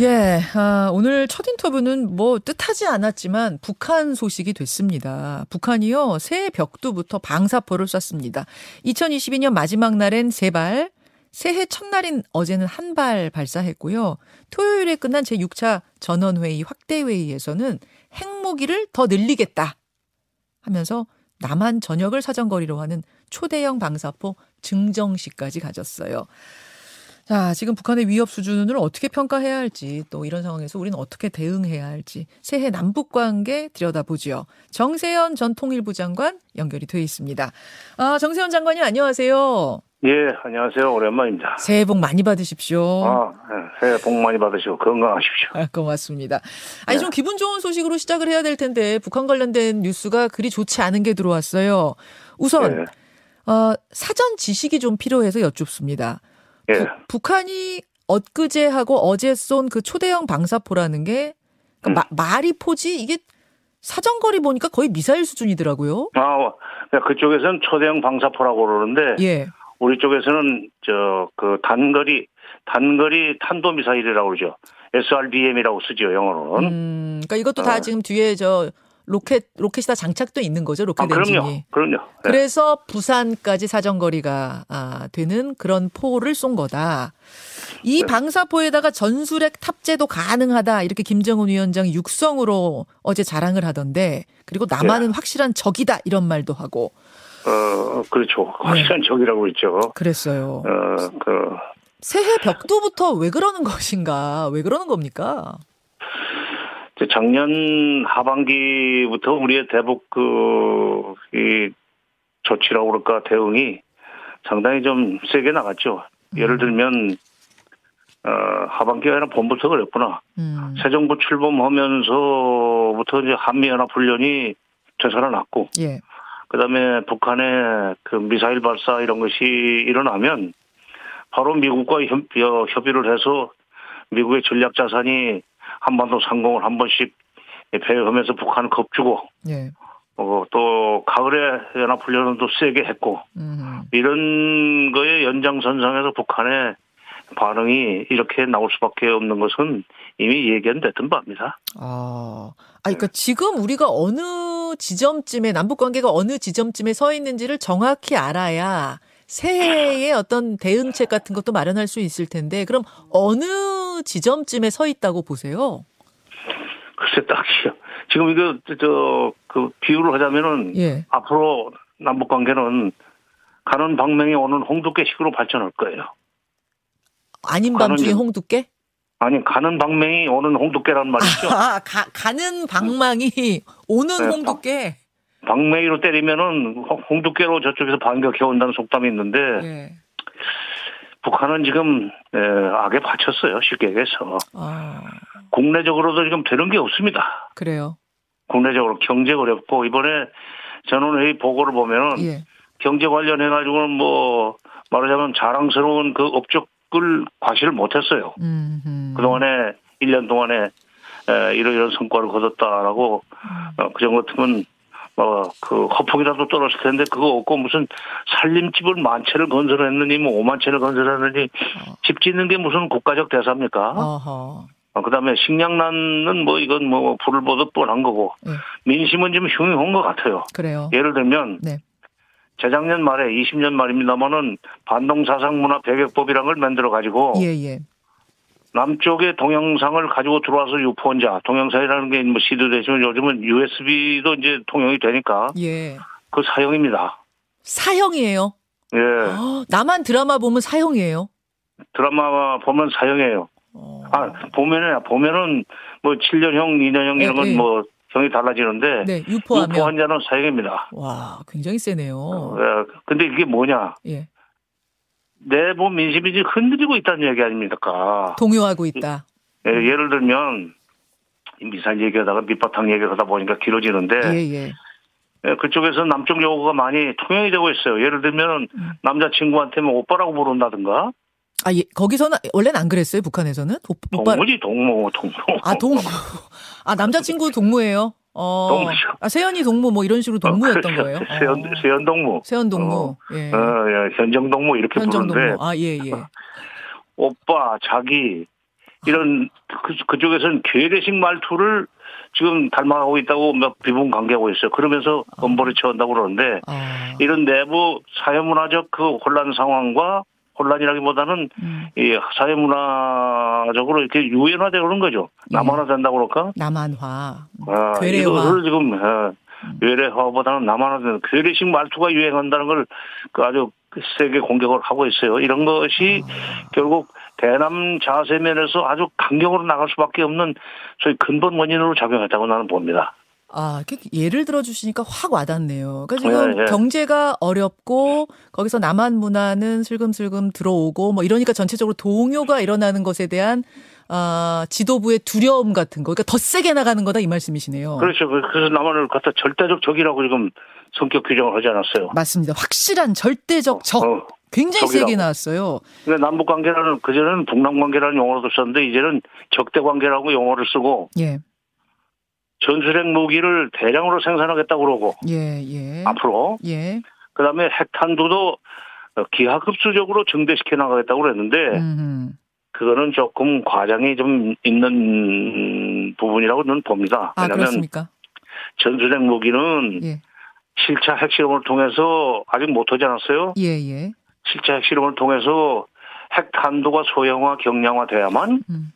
예, 아, 오늘 첫 인터뷰는 뭐 뜻하지 않았지만 북한 소식이 됐습니다. 북한이요, 새해 벽두부터 방사포를 쐈습니다. 2022년 마지막 날엔 세 발, 새해 첫날인 어제는 한 발 발사했고요. 토요일에 끝난 제6차 전원회의 확대회의에서는 핵무기를 더 늘리겠다 하면서 남한 전역을 사정거리로 하는 초대형 방사포 증정식까지 가졌어요. 자, 지금 북한의 위협 수준을 어떻게 평가해야 할지 또 이런 상황에서 우리는 어떻게 대응해야 할지 새해 남북 관계 들여다보지요. 정세현 전 통일부 장관 연결이 돼 있습니다. 아, 정세현 장관님 안녕하세요. 예, 안녕하세요. 오랜만입니다. 새해 복 많이 받으십시오. 아, 네, 새해 복 많이 받으시고 건강하십시오. 아, 고맙습니다. 아니 네. 좀 기분 좋은 소식으로 시작을 해야 될 텐데 북한 관련된 뉴스가 그리 좋지 않은 게 들어왔어요. 우선 예, 어, 사전 지식이 좀 필요해서 여쭙습니다. 예. 부- 북한이 엊그제하고 어제 쏜 그 초대형 방사포라는 게 음. 그러니까 마- 말이 포지 이게 사정거리 보니까 거의 미사일 수준이더라고요. 아, 네, 그쪽에서는 초대형 방사포라고 그러는데 예. 우리 쪽에서는 저 그 단거리 단거리 탄도 미사일이라고 그러죠. SRBM이라고 쓰죠 영어로는. 음, 그러니까 이것도 다 어. 지금 뒤에 저 로켓 로켓이 다 장착돼 있는 거죠 로켓 아, 그럼요, 엔진이. 그럼요. 네. 그래서 부산까지 사정거리가 아, 되는 그런 포를 쏜 거다. 이 네. 방사포에다가 전술핵 탑재도 가능하다. 이렇게 김정은 위원장이 육성으로 어제 자랑을 하던데 그리고 네. 남한은 확실한 적이다 이런 말도 하고 어, 그렇죠. 네. 확실한 적이라고 그랬죠. 그랬어요. 어, 그 새해 벽두부터 왜 그러는 것인가? 왜 그러는 겁니까? 작년 하반기부터 우리의 대북 그, 이 조치라고 그럴까 대응이 상당히 좀 세게 나갔죠. 예를 들면, 어, 하반기가 아니라 봄부터 그랬구나. 음, 새 정부 출범하면서부터 이제 한미연합훈련이 되살아났고, 예. 그 다음에 북한의 그 미사일 발사 이런 것이 일어나면 바로 미국과 협, 어, 협의를 해서 미국의 전략 자산이 한반도 상공을 한 번씩 배회하면서 북한을 겁주고 예. 어, 또 가을에 연합훈련은 또 세게 했고 음. 이런 거의 연장선상에서 북한의 반응이 이렇게 나올 수밖에 없는 것은 이미 예견됐던 바입니다. 아, 아, 그러니까 지금 우리가 어느 지점쯤에 남북 관계가 어느 지점쯤에 서 있는지를 정확히 알아야 새해의 어떤 대응책 같은 것도 마련할 수 있을 텐데 그럼 어느 지점쯤에 서 있다고 보세요? 글쎄 딱이요. 지금 이거 저 그 비유를 하자면은 예. 앞으로 남북 관계는 가는 방맹이 오는 홍두깨식으로 발전할 거예요. 아닌 중. 홍두깨? 아니 가는 방맹이 오는 홍두깨란 말이죠. 아, 가, 가는 방망이 오는 네, 홍두깨. 방맹이로 때리면은 홍- 홍두깨로 저쪽에서 반격해 온다는 속담이 있는데 예. 북한은 지금 에, 악에 받쳤어요. 쉽게 얘기해서 아, 국내적으로도 지금 되는 게 없습니다. 그래요. 국내적으로 경제 어렵고 이번에 전원회의 보고를 보면은 예. 경제 관련해 가지고는 뭐 말하자면 자랑스러운 그 업적을 과시를 못했어요. 음, 음. 그동안에 1년 동안에 에, 이러이런 성과를 거뒀다라고 어, 그 정도 같으면 뭐그 허풍이라도 떨었을 텐데 그거 없고 무슨 살림집을 만 채를 건설했느니 뭐 5만 채를 건설했느니 집 짓는 게 무슨 국가적 대사입니까? 어허. 어, 그다음에 식량난은 뭐 이건 뭐 불을 보듯 뻔한 거고 예. 민심은 좀 흉흉한 것 같아요. 그래요. 예를 들면 네. 재작년 말에 20년 말입니다만은 반동사상문화 배격법이라는 걸 만들어 가지고 예, 예. 남쪽의 동영상을 가지고 들어와서 유포원자 동영상이라는 게 뭐 시도되지만 요즘은 USB도 이제 통용이 되니까 예. 그 사형입니다. 사형이에요. 예 어, 나만 드라마 보면 사형이에요. 드라마 보면 사형이에요. 어. 아 보면은 보면은 뭐 7년형, 2년형 이런 예, 예. 건뭐 형이 달라지는데 네, 유포하면 유포 환자는 사형입니다. 와, 굉장히 세네요. 예, 근데 이게 뭐냐? 예. 내부 민심이 지금 흔들리고 있다는 얘기 아닙니까? 동요하고 있다. 예, 예를 들면 이 미사일 얘기하다가 밑바탕 얘기하다 보니까 길어지는데 예, 예. 예, 그쪽에서 남쪽 요구가 많이 통용이 되고 있어요. 예를 들면 음. 남자친구한테 뭐 오빠라고 부른다든가 아, 예. 거기서는 원래는 안 그랬어요, 북한에서는? 오, 오빠 동무지 동무 동무. 아, 동무. 아, 남자친구 동무예요. 어. 동무죠. 아, 세연이 동무 뭐 이런 식으로 동무였던 거예요. 세연 어. 세연 동무. 세연 동무. 어, 예. 어, 예, 현정 동무 이렇게 현정 부르는데 동무. 아, 예, 예. 오빠 자기 이런 그, 그쪽에서는 괴뢰식 말투를 지금 닮아가고 있다고 막 비분 관계하고 있어요. 그러면서 건보를 채운다고 그러는데 아. 이런 내부 사회문화적 그 혼란 상황과 혼란이라기보다는 음. 이 사회 문화적으로 이렇게 유연화되고 그런 거죠. 예. 남한화 된다고 그럴까? 남한화. 아, 괴뢰화. 이거를 지금 어, 괴뢰화보다는 남한화된 괴뢰식 말투가 유행한다는 걸그 아주 세게 공격을 하고 있어요. 이런 것이 아. 결국 대남 자세면에서 아주 강경으로 나갈 수밖에 없는 소위 근본 원인으로 작용했다고 나는 봅니다. 아, 예를 들어 주시니까 확 와닿네요. 그러니까 지금 예, 예. 경제가 어렵고 거기서 남한 문화는 슬금슬금 들어오고 뭐 이러니까 전체적으로 동요가 일어나는 것에 대한 아, 지도부의 두려움 같은 거. 그러니까 더 세게 나가는 거다 이 말씀이시네요. 그렇죠. 그- 그래서 남한을 갖다 절대적 적이라고 지금 성격 규정을 하지 않았어요. 맞습니다. 확실한 절대적 적. 어, 굉장히 적이라고. 세게 나왔어요. 근데 남북 관계라는 그전에는 북남 관계라는 용어도 썼는데 이제는 적대 관계라고 용어를 쓰고 예. 전술핵 무기를 대량으로 생산하겠다고 그러고 예, 예. 앞으로 예. 그다음에 핵탄두도 어, 기하급수적으로 증대시켜 나가겠다고 그랬는데 음. 그거는 조금 과장이 좀 있는 부분이라고 저는 봅니다. 아, 왜냐하면? 전술핵 무기는 예. 7차 핵실험을 통해서 아직 못하지 않았어요. 예, 예. 7차 핵실험을 통해서 핵탄두가 소형화, 경량화돼야만 음.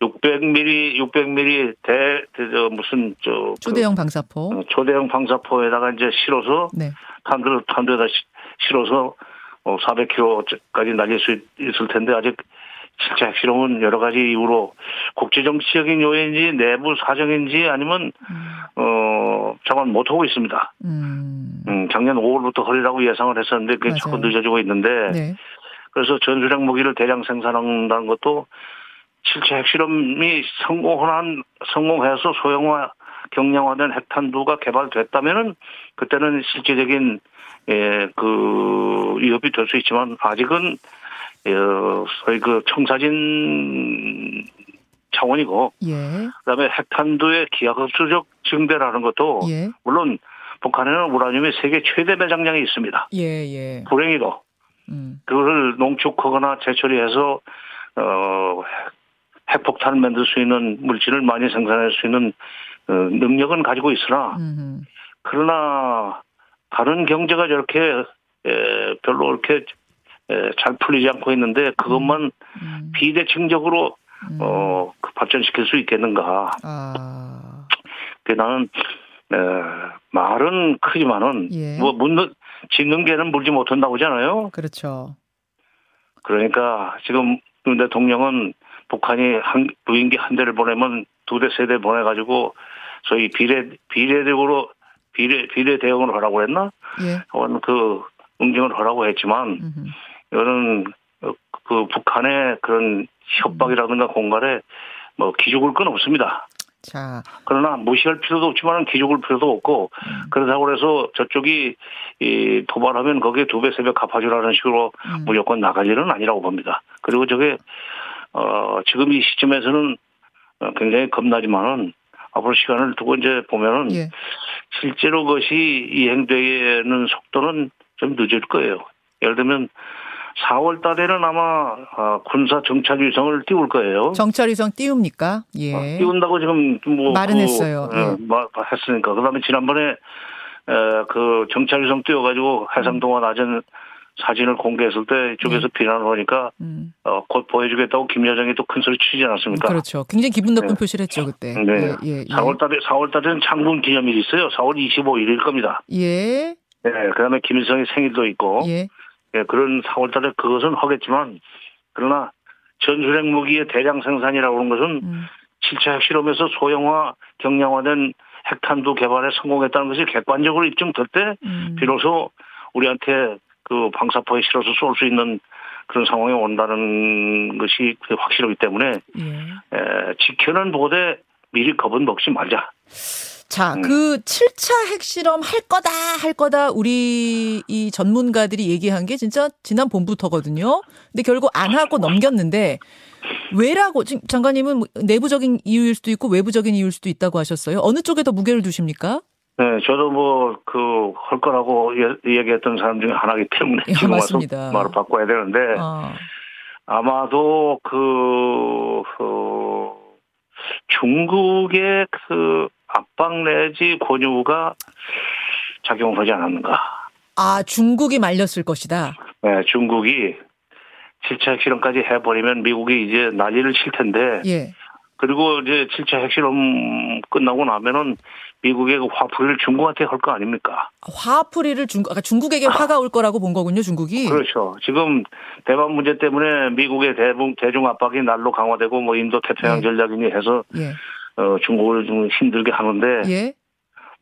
600mm, 600mm 대, 대, 저, 무슨, 저, 그, 초대형 방사포. 어, 초대형 방사포에다가 이제 실어서 네. 탄두를 탄두에다 시- 실어서 어, 400km까지 날릴 수 있- 있을 텐데 아직 실제 핵실험은 여러 가지 이유로 국제 정치적인 요인인지 내부 사정인지 아니면 어 정말 못하고 있습니다. 음. 음, 작년 5월부터 허리라고 예상을 했었는데 그게 맞아요. 자꾸 늦어지고 있는데 네. 그래서 전술핵 무기를 대량 생산한다는 것도 실제 핵실험이 성공한 성공해서 소형화 경량화된 핵탄두가 개발됐다면은 그때는 실질적인 예, 그 위협이 될 수 있지만 아직은 어, 소위 그 청사진 차원이고 예. 그다음에 핵탄두의 기하급수적 증대라는 것도 예. 물론 북한에는 우라늄이 세계 최대 매장량이 있습니다. 예, 예. 불행히도 음. 그거를 농축하거나 재처리해서 어 핵폭탄을 만들 수 있는 물질을 많이 생산할 수 있는 어, 능력은 가지고 있으나 음. 그러나 다른 경제가 저렇게 에, 별로 이렇게 에, 잘 풀리지 않고 있는데 그것만 음. 비대칭적으로 음. 어, 그 발전시킬 수 있겠는가? 아. 그 나는 에, 말은 크지만은 예. 뭐 묻는 짓는 개는 물지 못한다고 하잖아요. 그렇죠. 그러니까 지금 윤 대통령은 북한이 한 무인기 한 대를 보내면 두 대 세 대 보내가지고 소위 비례 비례적으로 비례 비례 대응을 하라고 했나? 예. 혹은 그 응징을 하라고 했지만 음흠. 이거는 어, 그 북한의 그런 협박이라든가 공갈에 뭐 기죽을 건 없습니다. 자, 그러나 무시할 필요도 없지만 기죽을 필요도 없고 음. 그러다고 해서 저쪽이 이 도발하면 거기에 두 배 세 배 갚아주라는 식으로 음. 무조건 나갈 일은 아니라고 봅니다. 그리고 저게 어 지금 이 시점에서는 어, 굉장히 겁나지만은 앞으로 시간을 두고 이제 보면은 예. 실제로 그것이 이행되는 속도는 좀 늦을 거예요. 예를 들면 4월 달에는 아마 어, 군사 정찰 위성을 띄울 거예요. 정찰 위성 띄웁니까? 예. 어, 띄운다고 지금 뭐 말은 그, 했어요. 어, 예. 마- 했으니까 그다음에 지난번에 에, 그 정찰 위성 띄워가지고 해상도와 낮은 사진을 공개했을 때 이쪽에서 비난을 하니까 음. 어, 곧 보여주겠다고 김 여정이 또 큰 소리 치지 않았습니까? 그렇죠. 굉장히 기분 나쁜 네. 표시를 했죠, 그때. 네. 예, 예, 예. 4월달에 4월달에는 창군 기념일이 있어요. 4월 25일일 겁니다. 예. 네, 그다음에 김일성의 생일도 있고, 예. 예, 그런 4월달에 그것은 하겠지만, 그러나 전술핵 무기의 대량 생산이라고 하는 것은 음. 7차 핵실험에서 소형화, 경량화된 핵탄두 개발에 성공했다는 것이 객관적으로 입증될 때, 음. 비로소 우리한테 그 방사포에 실어서 쏠 수 있는 그런 상황이 온다는 것이 확실하기 때문에 예. 에, 지켜는 보되 미리 겁은 먹지 말자. 자, 음. 그 7차 핵실험 할 거다, 할 거다, 우리 이 전문가들이 얘기한 게 진짜 지난 봄부터거든요. 근데 결국 안 하고 넘겼는데, 왜라고, 지금 장관님은 뭐 내부적인 이유일 수도 있고 외부적인 이유일 수도 있다고 하셨어요. 어느 쪽에 더 무게를 두십니까? 네, 저도 뭐, 그, 할 거라고 예- 얘기했던 사람 중에 하나이기 때문에 예, 지금 와서 맞습니다. 말을 바꿔야 되는데, 어, 아마도 그, 그 중국의 그 압박 내지 권유가 작용하지 않았는가. 아, 중국이 말렸을 것이다. 네, 중국이 7차 핵실험까지 해버리면 미국이 이제 난리를 칠 텐데. 예. 그리고 이제 7차 핵실험 끝나고 나면은 미국의 그 화풀이를 중국한테 할 거 아닙니까? 화풀이를 중국, 아까 중국에게 화가 올 거라고 본 거군요, 중국이. 그렇죠. 지금 대만 문제 때문에 미국의 대중, 대중 압박이 날로 강화되고 뭐 인도 태평양 예. 전략이니 해서 예. 어, 중국을 좀 힘들게 하는데 예.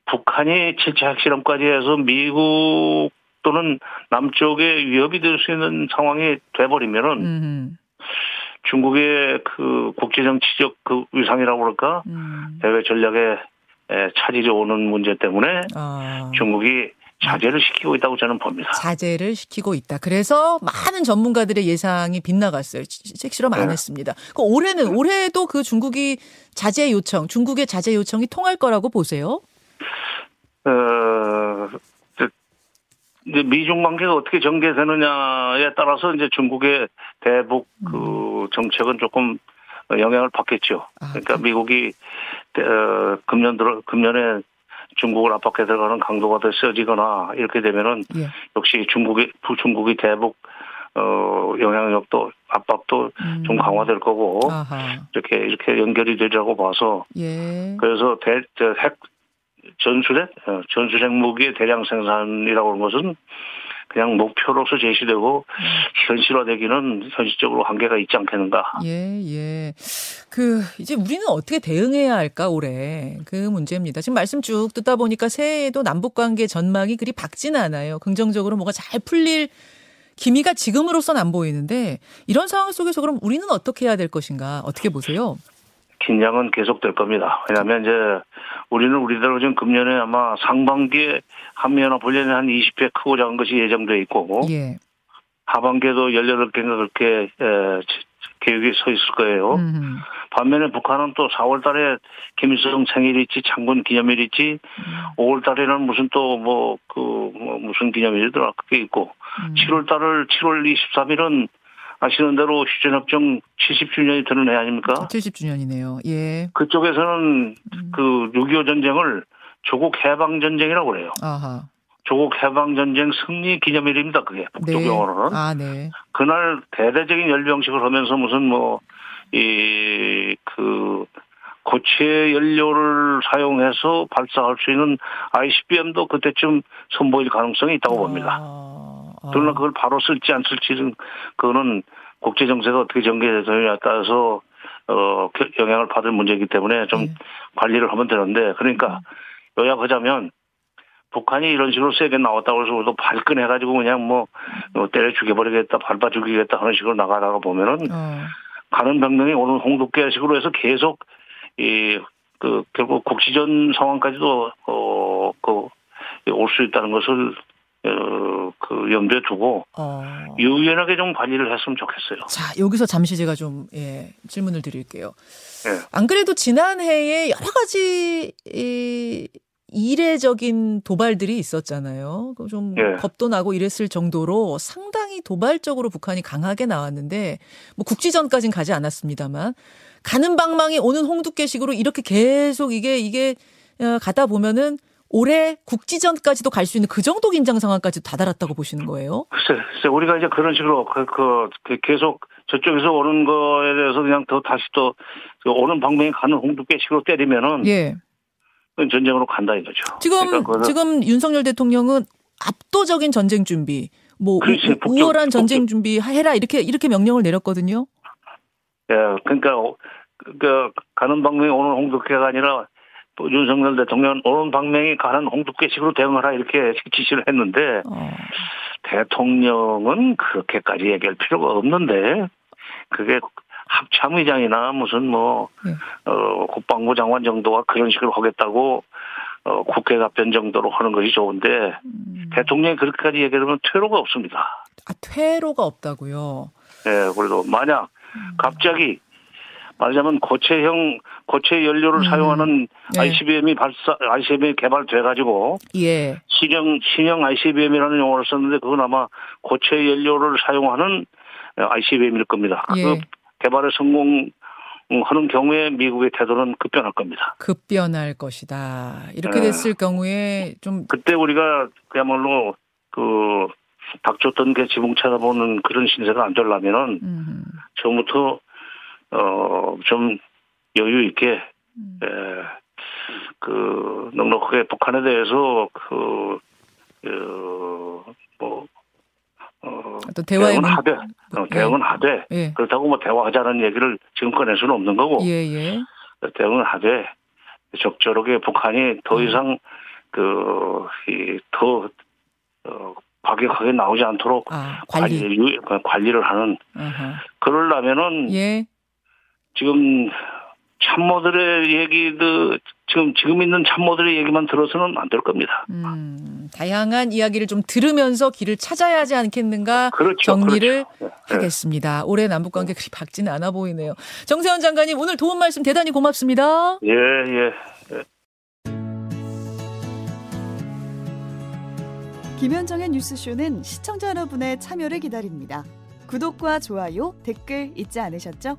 북한이 7차 핵실험까지 해서 미국 또는 남쪽에 위협이 될 수 있는 상황이 돼버리면은 음. 중국의 그 국제 정치적 그 위상이라고 그럴까 음. 대외 전략에 에, 차질이 오는 문제 때문에 아. 중국이 자제를 시키고 있다고 저는 봅니다. 자제를 시키고 있다. 그래서 많은 전문가들의 예상이 빗나갔어요. 핵실험 안 네. 했습니다. 그 올해는 올해도 그 중국이 자제 요청, 중국의 자제 요청이 통할 거라고 보세요? 어, 저, 이제 미중 관계가 어떻게 전개되느냐에 따라서 이제 중국의 대북 그 정책은 조금 영향을 받겠죠. 아, 그러니까 미국이 어, 금년 들어 금년에 중국을 압박해 들어가는 강도가 더 세지거나 이렇게 되면은 예. 역시 중국이 중국이 대북 어 영향력도 압박도 음. 좀 강화될 거고 아하. 이렇게 이렇게 연결이 되리라고 봐서 예. 그래서 대, 저 핵, 전술핵, 어, 전술핵 무기의 대량 생산이라고 하는 것은 그냥 목표로서 제시되고 현실화되기는 현실적으로 한계가 있지 않겠는가. 예, 예. 그, 이제 우리는 어떻게 대응해야 할까, 올해. 그 문제입니다. 지금 말씀 쭉 듣다 보니까 새해에도 남북 관계 전망이 그리 밝지는 않아요. 긍정적으로 뭐가 잘 풀릴 기미가 지금으로선 안 보이는데, 이런 상황 속에서 그럼 우리는 어떻게 해야 될 것인가, 어떻게 보세요? 긴장은 계속될 겁니다. 왜냐하면 이제 우리는 우리대로 지금 금년에 아마 상반기에 한미연합 훈련이 한 20회 크고 작은 것이 예정돼 있고 예. 하반기에도 18개인가 그렇게 에, 계획이 서 있을 거예요. 음, 반면에 북한은 또 4월 달에 김일성 생일 있지, 장군 기념일 있지, 5월 달에는 무슨 또 뭐, 그, 뭐 무슨 기념일이더라, 그게 있고, 음. 7월 달을, 7월 23일은 아시는 대로 휴전협정 70주년이 되는 해 아닙니까? 70주년이네요. 예. 그쪽에서는 음. 그6.25 전쟁을 조국 해방 전쟁이라고 그래요. 아하. 조국 해방 전쟁 승리 기념일입니다, 그게. 북쪽 네. 영어로는. 아, 네. 그날 대대적인 열병식을 하면서 무슨 뭐, 이, 그, 고체 연료를 사용해서 발사할 수 있는 ICBM도 그때쯤 선보일 가능성이 있다고 봅니다. 아, 아. 그러나 그걸 바로 쓸지 안 쓸지는, 그거는 국제 정세가 어떻게 전개되느냐에 따라서, 어, 겨- 영향을 받을 문제이기 때문에 좀 예. 관리를 하면 되는데, 그러니까 요약하자면, 북한이 이런 식으로 세게 나왔다고 해서 우리도 발끈해가지고 그냥 뭐, 어, 때려 죽여버리겠다, 밟아 죽이겠다 하는 식으로 나가다가 보면은, 어. 가는 병명이 오는 홍두깨식으로 해서 계속 이 그 결국 국지전 상황까지도 어 그 올 수 있다는 것을 어그 염두에 두고 어. 유연하게 좀 관리를 했으면 좋겠어요. 자, 여기서 잠시 제가 좀, 예, 질문을 드릴게요. 예. 안 그래도 지난해에 여러 가지, 이, 이례적인 도발들이 있었잖아요. 그좀 예. 겁도 나고 이랬을 정도로 상당히 도발적으로 북한이 강하게 나왔는데, 뭐 국지전까지는 가지 않았습니다만, 가는 방망이 오는 홍두깨식으로 이렇게 계속 이게, 이게, 어, 가다 보면은 올해 국지전까지도 갈 수 있는 그 정도 긴장 상황까지 다다랐다고 보시는 거예요? 글쎄, 글쎄 우리가 이제 그런 식으로 그, 그, 그 계속 저쪽에서 오는 거에 대해서 그냥 더 다시 또그 오는 방향이 가는 홍두깨식으로 때리면은 예. 전쟁으로 간다 이거죠. 지금 그러니까 지금 윤석열 대통령은 압도적인 전쟁 준비, 뭐 그렇지, 우- 북쪽, 우월한 전쟁 북쪽. 준비 해라 이렇게 이렇게 명령을 내렸거든요. 예, 그러니까 어, 그 가는 방향이 오는 홍두깨가 아니라 또 윤석열 대통령은 오는 방향이 가는 홍두깨식으로 대응하라 이렇게 지시를 했는데 어, 대통령은 그렇게까지 얘기할 필요가 없는데 그게 합참의장이나 무슨 뭐 예. 어, 국방부 장관 정도가 그런 식으로 하겠다고 어, 국회 답변 정도로 하는 것이 좋은데 음. 대통령이 그렇게까지 얘기하면 퇴로가 없습니다. 아 퇴로가 없다고요. 예, 그래도 만약 갑자기 말하자면 고체형 고체 연료를 음. 사용하는 네. ICBM이 발사 ICBM이 개발돼 가지고 예. 신형 신형 ICBM이라는 용어를 썼는데 그건 아마 고체 연료를 사용하는 ICBM일 겁니다. 예. 그 개발에 성공하는 경우에 미국의 태도는 급변할 겁니다. 급변할 것이다. 이렇게 네. 됐을 경우에 좀 그때 우리가 그야말로 그 닥쳤던 게 지붕 쳐다보는 그런 신세가 안 되려면은 음, 처음부터 어 좀 여유 있게 음. 에, 그 넉넉하게 북한에 대해서 그, 그뭐 어, 어떤 대화의 대응은 문 하되 어, 예. 대응은 하되 예. 그렇다고 뭐 대화하자는 얘기를 지금 꺼낼 수는 없는 거고 예, 예. 대응을 하되 적절하게 북한이 더 음. 이상 그이더 어, 과격하게 나오지 않도록 아, 관리. 관리, 유- 관리를 하는. 그러려면은 예. 지금 참모들의 얘기도 지금 지금 있는 참모들의 얘기만 들어서는 안 될 겁니다. 음, 다양한 이야기를 좀 들으면서 길을 찾아야 하지 않겠는가 그렇죠. 정리를 그렇죠. 하겠습니다. 올해 남북 관계 그리 밝지는 않아 보이네요. 정세현 장관님 오늘 도움 말씀 대단히 고맙습니다. 예, 예. 김현정의 뉴스쇼는 시청자 여러분의 참여를 기다립니다. 구독과 좋아요, 댓글 잊지 않으셨죠?